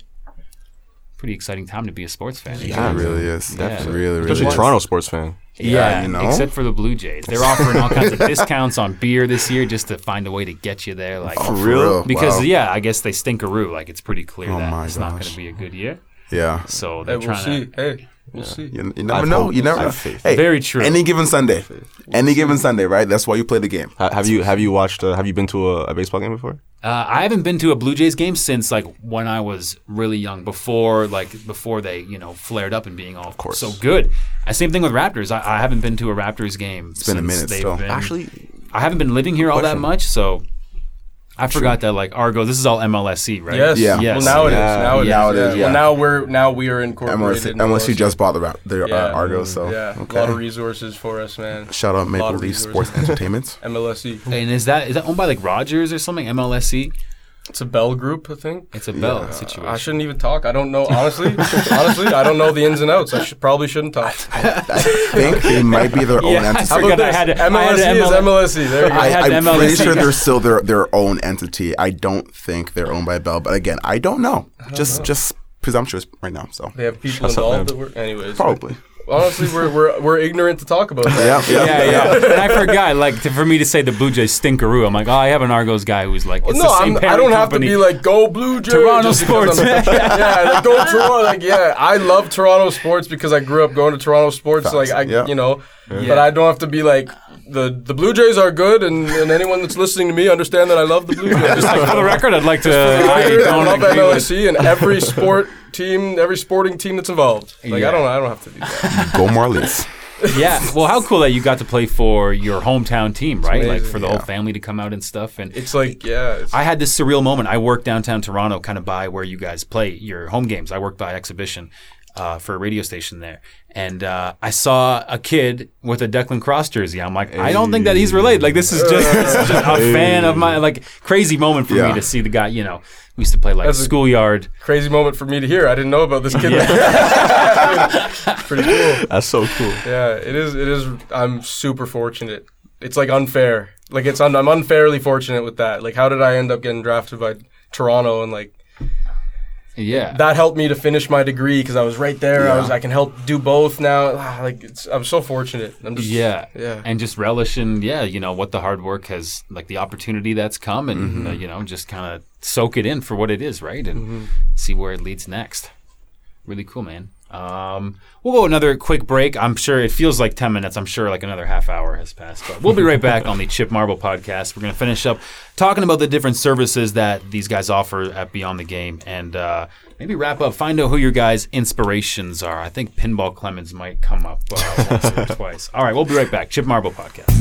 Pretty exciting time to be a sports fan. Yeah, it really is. Yeah. Really, really Especially is. Toronto sports fan. Yeah, you know? except for the Blue Jays, they're offering all kinds of discounts on beer this year just to find a way to get you there. Like, Oh, for real? real? because Wow. yeah, I guess they stinkeroo. Like it's pretty clear Oh that my it's not going to be a good year. Yeah. So they're we'll trying see. to. Hey, we'll see. You, you never I've know. You never know. Hey, Very true. Any given Sunday. Any given Sunday, right? That's why you play the game. Ha- Have you have you watched? Uh, have you been to a, a baseball game before? Uh, I haven't been to a Blue Jays game since like when I was really young, before like before they you know flared up and being all course. so good. Uh, same thing with Raptors. I, I haven't been to a Raptors game. It's been a minute still. Actually, I haven't been living here all that much, so I forgot that like Argo. This is all MLSE, right? Yes. Yeah. Yes. Well, now it is. Yeah. Now it is. Now it is, yeah. yeah. Well, now we're now we are incorporated. MLSE, in MLSE just bought the rap, the Yeah. uh, Argos. So yeah, okay. a lot of resources for us, man. Shout out lot Maple Leaf resources. Sports Entertainment. MLSE. And is that is that owned by like Rogers or something? MLSE. It's a Bell Group, I think. It's a Bell situation. I shouldn't even talk. I don't know. Honestly, honestly, I don't know the ins and outs. I should probably shouldn't talk. I think they might be their own Yeah, I entity. How forgot about I this? had to- I had to MLSE is ML MLSE. There you go. I had I, am the pretty sure they're still their their own entity. I don't think they're owned by Bell, but again, I don't know. just just presumptuous right now. So they have people Shut up, involved man. that work. Anyways, probably. Honestly, we're, we're we're ignorant to talk about that. Yeah, yeah, yeah. and I forgot, like, to, for me to say the Blue Jays stinkeroo, I'm like, oh, I have an Argos guy who's like, it's no, the same I'm, I don't have to be like go Blue Jays. Toronto sports. Yeah, like go Toronto. Like yeah, I love Toronto sports because I grew up going to Toronto sports. Facts. Like I, Yeah. you know, Yeah. but I don't have to be like the the Blue Jays are good, and, and anyone that's listening to me understand that I love the Blue Jays. Just like, for the record, I'd like to. I I don't love agree with- and every sport team, every sporting team that's involved. Like Yeah. I don't, I don't have to do that. Go Marlies. Yeah, well, how cool that you got to play for your hometown team, right? like for the yeah. whole family to come out and stuff. And It's like yeah, it's, I had this surreal moment. I worked downtown Toronto, kind of by where you guys play your home games. I worked by exhibition. Uh, for a radio station there, and uh, I saw a kid with a Declan Cross jersey. I'm like, I don't think that he's related. Like this is just, this is just a fan of mine. Like crazy moment for Yeah. me to see the guy. You know, we used to play like That's a- schoolyard. Crazy moment for me to hear. I didn't know about this kid. Pretty cool. That's so cool. Yeah, it is. It is. I'm super fortunate. It's like unfair. Like it's. Un, I'm unfairly fortunate with that. Like, how did I end up getting drafted by Toronto and like Yeah, that helped me to finish my degree because I was right there. I was. I can help do both now. Ah, Like it's. I'm so fortunate. I'm just. Yeah, Yeah. and just relishing yeah, you know what the hard work has like the opportunity that's come, and Mm-hmm. uh, you know just kind of soak it in for what it is, right, and Mm-hmm. see where it leads next. Really cool, man. Um, we'll go another quick break. I'm sure it feels like ten minutes. I'm sure like another half hour has passed, but we'll be right back on the Chip Marble podcast. We're gonna finish up talking about the different services that these guys offer at Beyond the Game, and uh, maybe wrap up. Find out who your guys' inspirations are. I think Pinball Clemons might come up uh, once or twice. All right, we'll be right back. Chip Marble podcast.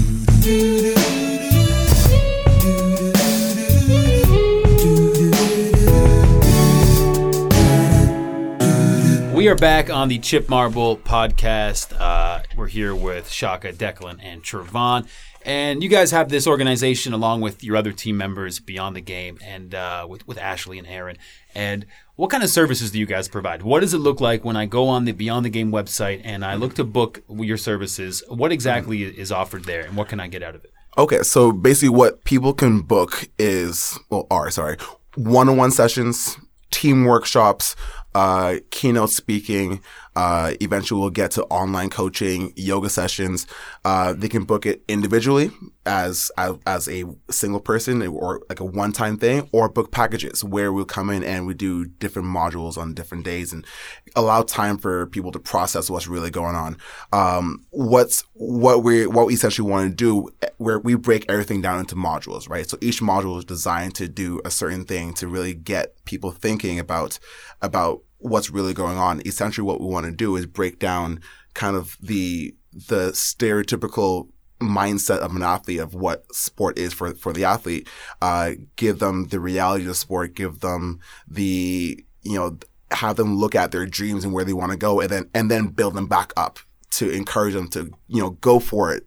We are back on the Chip Marble podcast. Uh, we're here with Shaka, Declan, and Trevon. And you guys have this organization along with your other team members beyond the game and uh, with, with Ashley and Aaron. And what kind of services do you guys provide? What does it look like when I go on the Beyond the Game website and I look to book your services? What exactly is offered there and what can I get out of it? Okay, so basically, what people can book is well, are sorry, one-on-one sessions, team workshops, uh, keynote speaking. Uh, eventually, we'll get to online coaching, yoga sessions. Uh, they can book it individually as, as a single person or like a one-time thing, or book packages where we'll come in and we do different modules on different days and allow time for people to process what's really going on. Um, what's what we what we essentially want to do, where we break everything down into modules, right? So each module is designed to do a certain thing to really get people thinking about about what's really going on. Essentially, what we want to do is break down kind of the the stereotypical mindset of athlete of what sport is for for the athlete. Uh, give them the reality of sport. Give them the you know have them look at their dreams and where they want to go, and then and then build them back up to encourage them to you know go for it,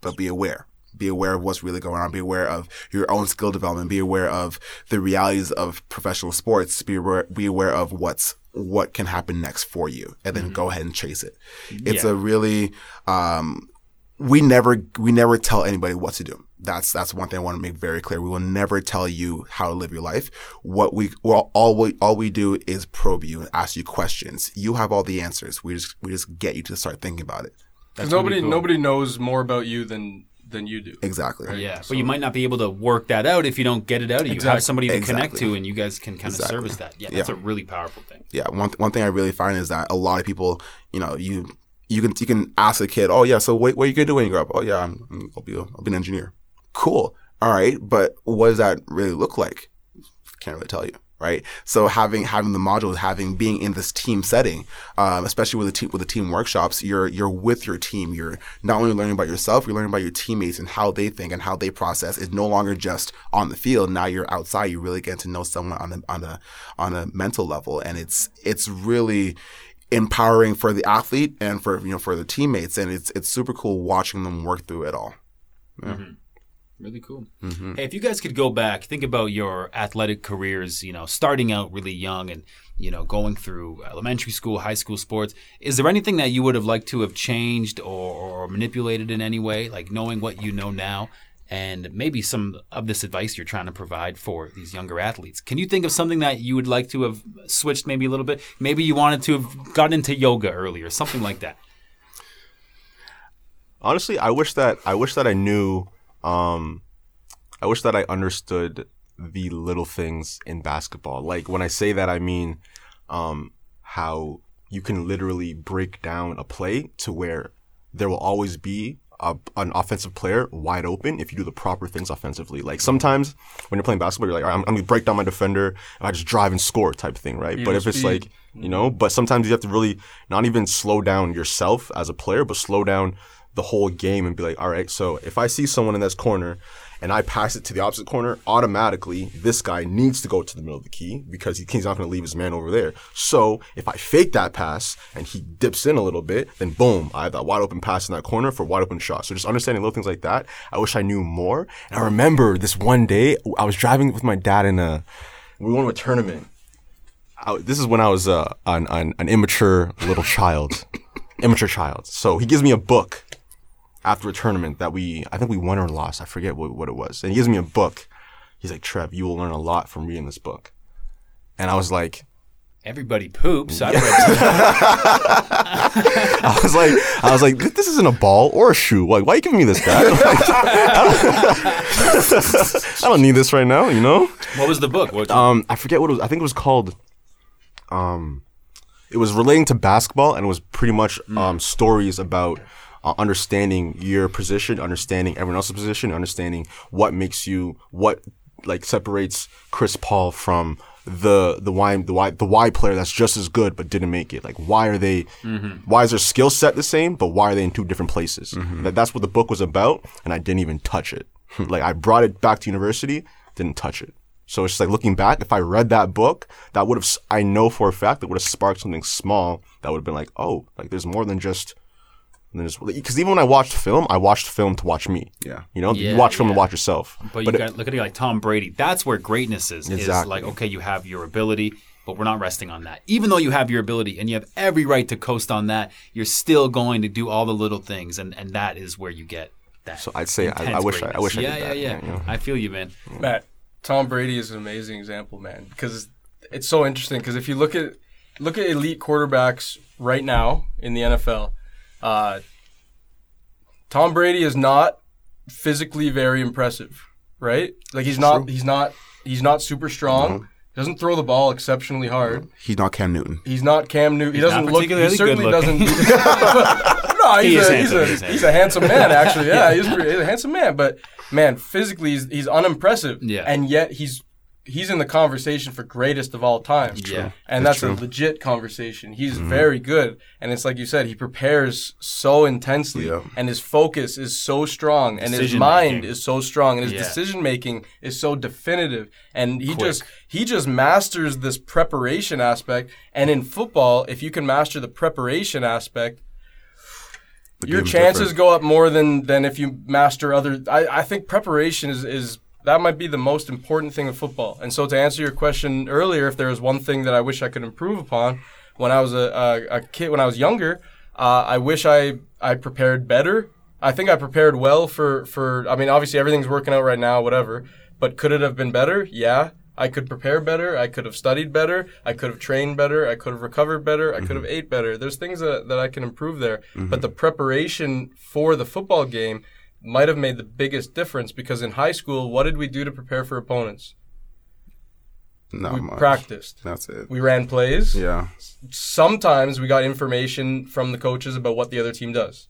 but be aware. Be aware of what's really going on. Be aware of your own skill development. Be aware of the realities of professional sports. Be aware, be aware of what's what can happen next for you, and then go ahead and chase it. It's Yeah. a really um, we never we never tell anybody what to do. That's that's one thing I want to make very clear. We will never tell you how to live your life. What we well all we all we do is probe you and ask you questions. You have all the answers. We just we just get you to start thinking about it. Because That's nobody cool. nobody knows more about you than than you do. Exactly. Yeah, but you might not be able to work that out if you don't get it out of you. Have somebody to connect to, and you guys can kind of Exactly. service that. Yeah, that's Yeah. a really powerful thing. yeah, one one thing I really find is that a lot of people, you know, you you can you can ask a kid, oh yeah, so what, what are you gonna do when you grow up? Oh yeah, I'm, I'm- I'll be a, I'll be an engineer. Cool. All right, but what does that really look like? Can't really tell you, right? So having having the modules, having being in this team setting, um, especially with the team with the team workshops, you're you're with your team. You're not only learning about yourself, you're learning about your teammates and how they think and how they process. It's no longer just on the field. Now you're outside. You really get to know someone on a on a on a mental level, and it's it's really empowering for the athlete and for you know for the teammates, and it's it's super cool watching them work through it all. Really cool. Mm-hmm. Hey, if you guys could go back, think about your athletic careers, you know, starting out really young and, you know, going through elementary school, high school sports. Is there anything that you would have liked to have changed or, or manipulated in any way, like knowing what you know now? And maybe some of this advice you're trying to provide for these younger athletes. Can you think of something that you would like to have switched maybe a little bit? Maybe you wanted to have gotten into yoga earlier, something like that. Honestly, I wish that I wish that I knew. Um, I wish that I understood the little things in basketball. Like when I say that, I mean um, how you can literally break down a play to where there will always be a, an offensive player wide open if you do the proper things offensively. Like sometimes when you're playing basketball, you're like, right, I'm, I'm gonna break down my defender and I just drive and score type thing, right? but if it's speed. like, you know, but sometimes you have to really not even slow down yourself as a player, but slow down the whole game and be like, all right, so if I see someone in this corner and I pass it to the opposite corner, automatically this guy needs to go to the middle of the key because he's not going to leave his man over there. So if I fake that pass and he dips in a little bit, then boom, I have that wide open pass in that corner for wide open shot. So just understanding little things like that. I wish I knew more. And I remember this one day I was driving with my dad in a, we went to a tournament. I, this is when I was uh, an, an, an immature little child, immature child. So he gives me a book after a tournament that we, I think we won or lost. I forget what, what it was. And he gives me a book. He's like, Trev, you will learn a lot from reading this book. And I was like, Everybody poops. I read I was like, I was like, this isn't a ball or a shoe. Like, why are you giving me this? Like, I, don't, I don't need this right now. You know? what was the book? What, Um, I forget what it was. I think it was called. Um, it was relating to basketball, and it was pretty much um stories about uh, understanding your position, understanding everyone else's position, understanding what makes you what like separates Chris Paul from the the why the why the why player that's just as good but didn't make it. Like why are they? Mm-hmm. Why is their skill set the same, but why are they in two different places? Mm-hmm. That, that's what the book was about, and I didn't even touch it. Hmm. like I brought it back to university, didn't touch it. So it's just like looking back, if I read that book, that would have, I know for a fact that would have sparked something small that would have been like, oh, like there's more than just, than just, because even when I watched film, I watched film to watch me. Yeah. You know, Yeah, you watch film to watch yourself. but you it- got look at it like Tom Brady. That's where greatness is. Is Exactly. like okay, you have your ability, but we're not resting on that. Even though you have your ability and you have every right to coast on that, you're still going to do all the little things, and and that is where you get that. So I'd say I- I wish I- I greatness. wish I yeah, did yeah, that, yeah, yeah, you know. I feel you, man. Matt, Tom Brady is an amazing example, man, because it's so interesting. Because if you look at look at elite quarterbacks right now in the NFL, uh, Tom Brady is not physically very impressive, right? Like he's not he's not he's not super strong. He doesn't throw the ball exceptionally hard. He's not Cam Newton. He's not Cam Newton. He doesn't look. He particularly certainly good-looking. doesn't. no, he's, He is a, he's, handsome, a, he is he's a handsome man. Actually, yeah, he's, pretty- he's a handsome man. But man, physically, he's, he's unimpressive. Yeah. and yet he's he's in the conversation for greatest of all time. Yeah. and that's a legit conversation. He's mm-hmm. very good, and it's like you said, he prepares so intensely, Yeah. and his focus is so strong, and his mind making. is so strong, and his Yeah. decision making is so definitive, and he Quick. just he just masters this preparation aspect. And in football, if you can master the preparation aspect, The your chances different. go up more than than if you master other. I, I think preparation is is that might be the most important thing of football. And so to answer your question earlier, if there was one thing that I wish I could improve upon when I was a a, a kid, when I was younger, uh, I wish I I prepared better. I think I prepared well for for. I mean, obviously everything's working out right now, whatever. But could it have been better? Yeah. I could prepare better. I could have studied better. I could have trained better. I could have recovered better. I could have ate better. There's things that, that I can improve there. But the preparation for the football game might have made the biggest difference because in high school, what did we do to prepare for opponents? Not we much. practiced. That's it. We ran plays. yeah. Sometimes we got information from the coaches about what the other team does.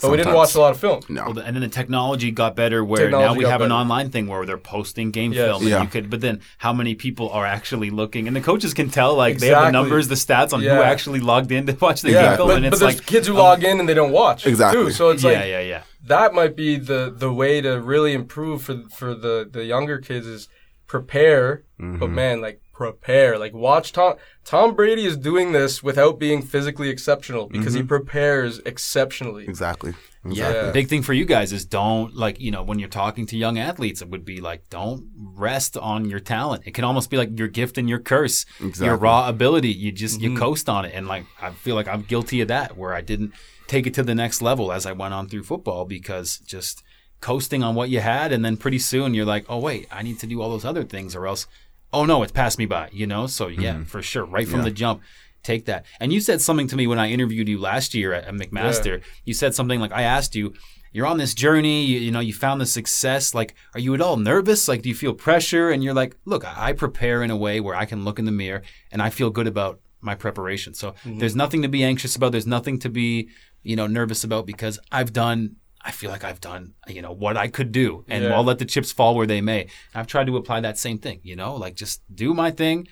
But we didn't watch a lot of film. No. Well, and then the technology got better where now we got have an better. online thing where they're posting game Yes. film and Yeah. you could but then how many people are actually looking and the coaches can tell like they have the Exactly. numbers the stats on who Yeah. actually logged in to watch the Yeah, game film but, and but it's there's like kids who um, log in and they don't watch. Exactly. Too. So it's yeah like yeah yeah that might be the the way to really improve for for the the younger kids is prepare but mm-hmm. man like prepare. Like watch tom tom brady is doing this without being physically exceptional because he mm-hmm. prepares exceptionally. Exactly. Yeah, Yeah. the big thing for you guys is don't like you know when you're talking to young athletes, it would be like don't rest on your talent. It can almost be like your gift and your curse, your raw ability. You just you mm-hmm. coast on it, and like I feel like I'm guilty of that, where I didn't take it to the next level as I went on through football because just coasting on what you had, and then pretty soon you're like, oh wait, I need to do all those other things, or else, oh no, it's passed me by, you know. So yeah, mm-hmm. for sure, right from the jump take that. And you said something to me when I interviewed you last year at, at McMaster. You said something like, I asked you, you're on this journey, you, you know, you found the success. Like, are you at all nervous? Like, do you feel pressure? And you're like, look, I I prepare in a way where I can look in the mirror and I feel good about my preparation. So mm-hmm. there's nothing to be anxious about. There's nothing to be, you know, nervous about because I've done. I feel like I've done, you know, what I could do, and Yeah. I'll let the chips fall where they may. I've tried to apply that same thing, you know, like just do my thing,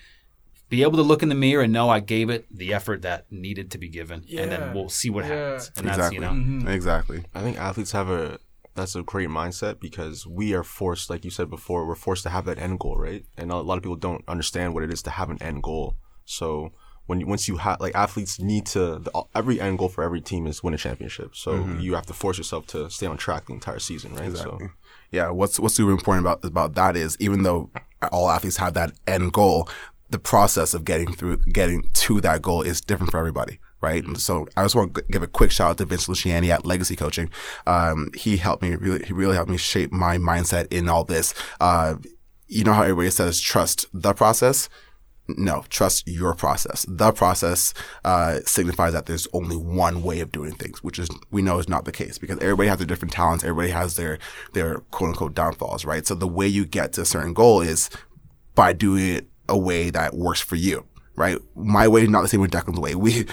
be able to look in the mirror and know I gave it the effort that needed to be given, and then we'll see what Yeah. happens. And exactly. that's you know, mm-hmm. Exactly. I think athletes have a that's a great mindset because we are forced, like you said before, we're forced to have that end goal, right? And a lot of people don't understand what it is to have an end goal. So when once you have like athletes need to the, every end goal for every team is win a championship. So you have to force yourself to stay on track the entire season, right? Exactly. So Yeah, what's what's super important about about that is even though all athletes have that end goal, the process of getting through getting to that goal is different for everybody, right? And so I just want to give a quick shout out to Vince Luciani at Legacy Coaching. Um, he helped me really he really helped me shape my mindset in all this. Uh, you know how everybody says trust the process. No, trust your process. The process uh, signifies that there's only one way of doing things, which is we know is not the case because everybody has their different talents. Everybody has their their quote unquote downfalls, right? So the way you get to a certain goal is by doing it a way that works for you. Right, my way is not the same with Declan's way. We,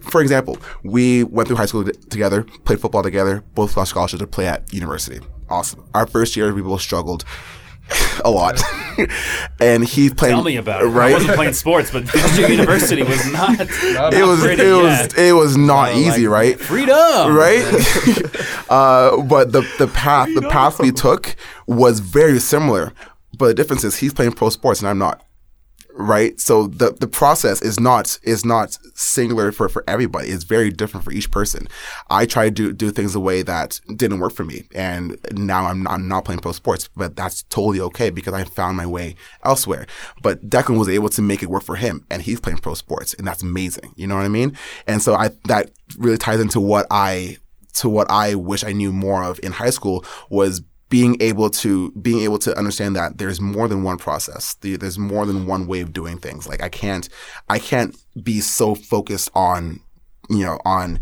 for example, we went through high school together, played football together, both got scholarships to play at university. Awesome. Our first year, we both struggled a lot, and he's playing. tell me about it. Right, I wasn't playing sports, but University was not. it was it yeah. was it was not easy, right? freedom, Right, uh, but the the path the path we took was very similar, but the difference is he's playing pro sports and I'm not. Right, so the the process is not is not singular for, for everybody. It's very different for each person. I try to do, do things the way that didn't work for me, and now I'm not, I'm not playing pro sports, but that's totally okay because I found my way elsewhere. But Declan was able to make it work for him, and he's playing pro sports, and that's amazing. You know what I mean? And so I that really ties into what I to what I wish I knew more of in high school was being able to being able to understand that there's more than one process. There's more than one way of doing things. Like I can't I can't be so focused on you know on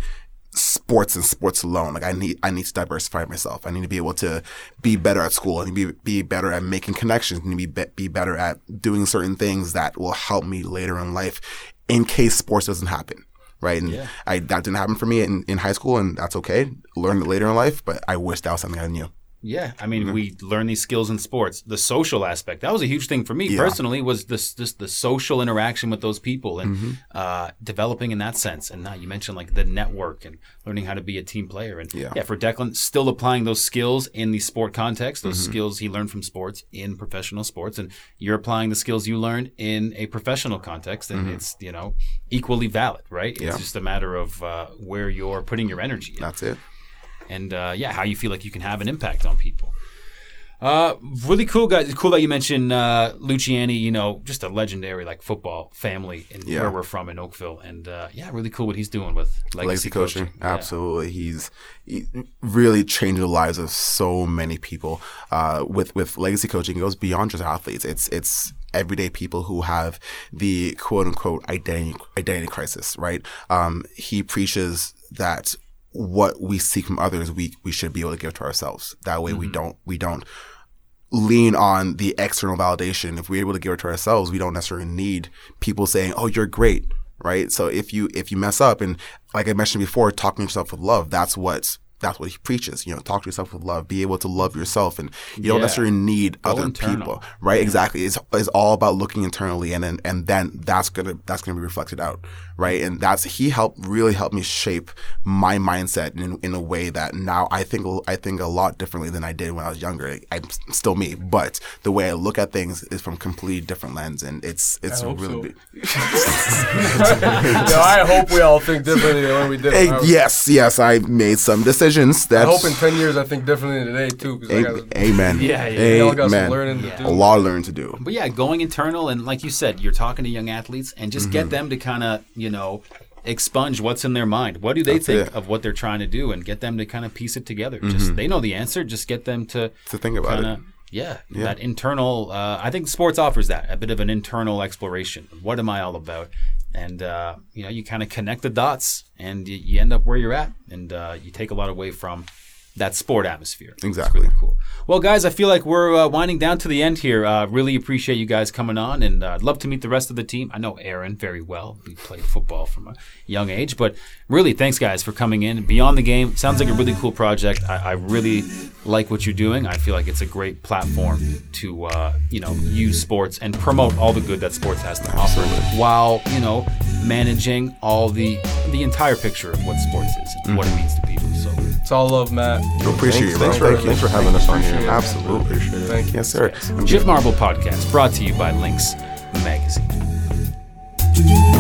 sports and sports alone. Like I need I need to diversify myself. I need to be able to be better at school. I need to be, be better at making connections. and be, be be better at doing certain things that will help me later in life in case sports doesn't happen. Right. And I that didn't happen for me in, in high school and that's okay. Learned it later in life, but I wish that was something I knew. Yeah, I mean, we learn these skills in sports. The social aspect that was a huge thing for me personally. Was this this the social interaction with those people and uh, developing in that sense. And now you mentioned like the network and learning how to be a team player. And yeah, for Declan, still applying those skills in the sport context, those skills he learned from sports in professional sports, and you're applying the skills you learned in a professional context, and it's you know equally valid, right? Yeah. It's just a matter of uh, where you're putting your energy. in That's it. And uh, yeah, how you feel like you can have an impact on people. Uh, really cool guys. Cool that you mentioned uh, Luciani. You know, just a legendary like football family and Yeah. where we're from in Oakville. And uh, yeah, really cool what he's doing with legacy, legacy coaching. Yeah. Absolutely, he's he really changed the lives of so many people. Uh, with with legacy coaching, it goes beyond just athletes. It's it's everyday people who have the quote unquote identity identity crisis. Right? Um, he preaches that what we seek from others, we we should be able to give to ourselves. That way, we mm-hmm. don't we don't lean on the external validation. If we're able to give it to ourselves, we don't necessarily need people saying, "Oh, you're great." Right? So if you if you mess up and like I mentioned before, talking to yourself with love, that's what that's what he preaches. You know, talk to yourself with love, be able to love yourself and you don't necessarily need Go other internal. people. Right? Exactly. It's it's all about looking internally and then and then that's gonna that's gonna be reflected out. Right. And that's he helped really helped me shape my mindset in, in a way that now I think I think a lot differently than I did when I was younger. I'm still me, but the way I look at things is from a completely different lens and it's it's hope really so. big. no, I hope we all think differently than when we did. Hey, I, yes, yes, I made some decisions that. I hope in ten years I think differently today too. Because I got, Amen. Yeah, yeah. we all got some Amen. learning to do. A lot of learning to do. But yeah, going internal and like you said, you're talking to young athletes and just Mm-hmm. get them to kind of you know expunge what's in their mind. What do they think it. Mm-hmm. of what they're trying to do, and get them to kind of piece it together. Just they know the answer. Just get them to To think about kinda, it. Yeah, that internal. Uh, I think sports offers that a bit of an internal exploration. What am I all about? And uh, you know, you kind of connect the dots, and you, you end up where you're at, and uh, you take a lot away from that sport atmosphere. Exactly. really cool. Well, guys, I feel like we're uh, winding down to the end here. Uh, really appreciate you guys coming on, and uh, I'd love to meet the rest of the team. I know Aaron very well. We played football from a young age, but really, thanks, guys, for coming in. Beyond the game sounds like a really cool project. I, I really like what you're doing. I feel like it's a great platform to uh, you know use sports and promote all the good that sports has to offer, while you know managing all the the entire picture of what sports is and what it means to people. So. It's all love, Matt. We appreciate Thanks, you, bro. thanks for Thank you. thanks for having us on here. Absolutely. Appreciate it. Thank you. Yes, sir. Chip Marble Podcast brought to you by Links Magazine. do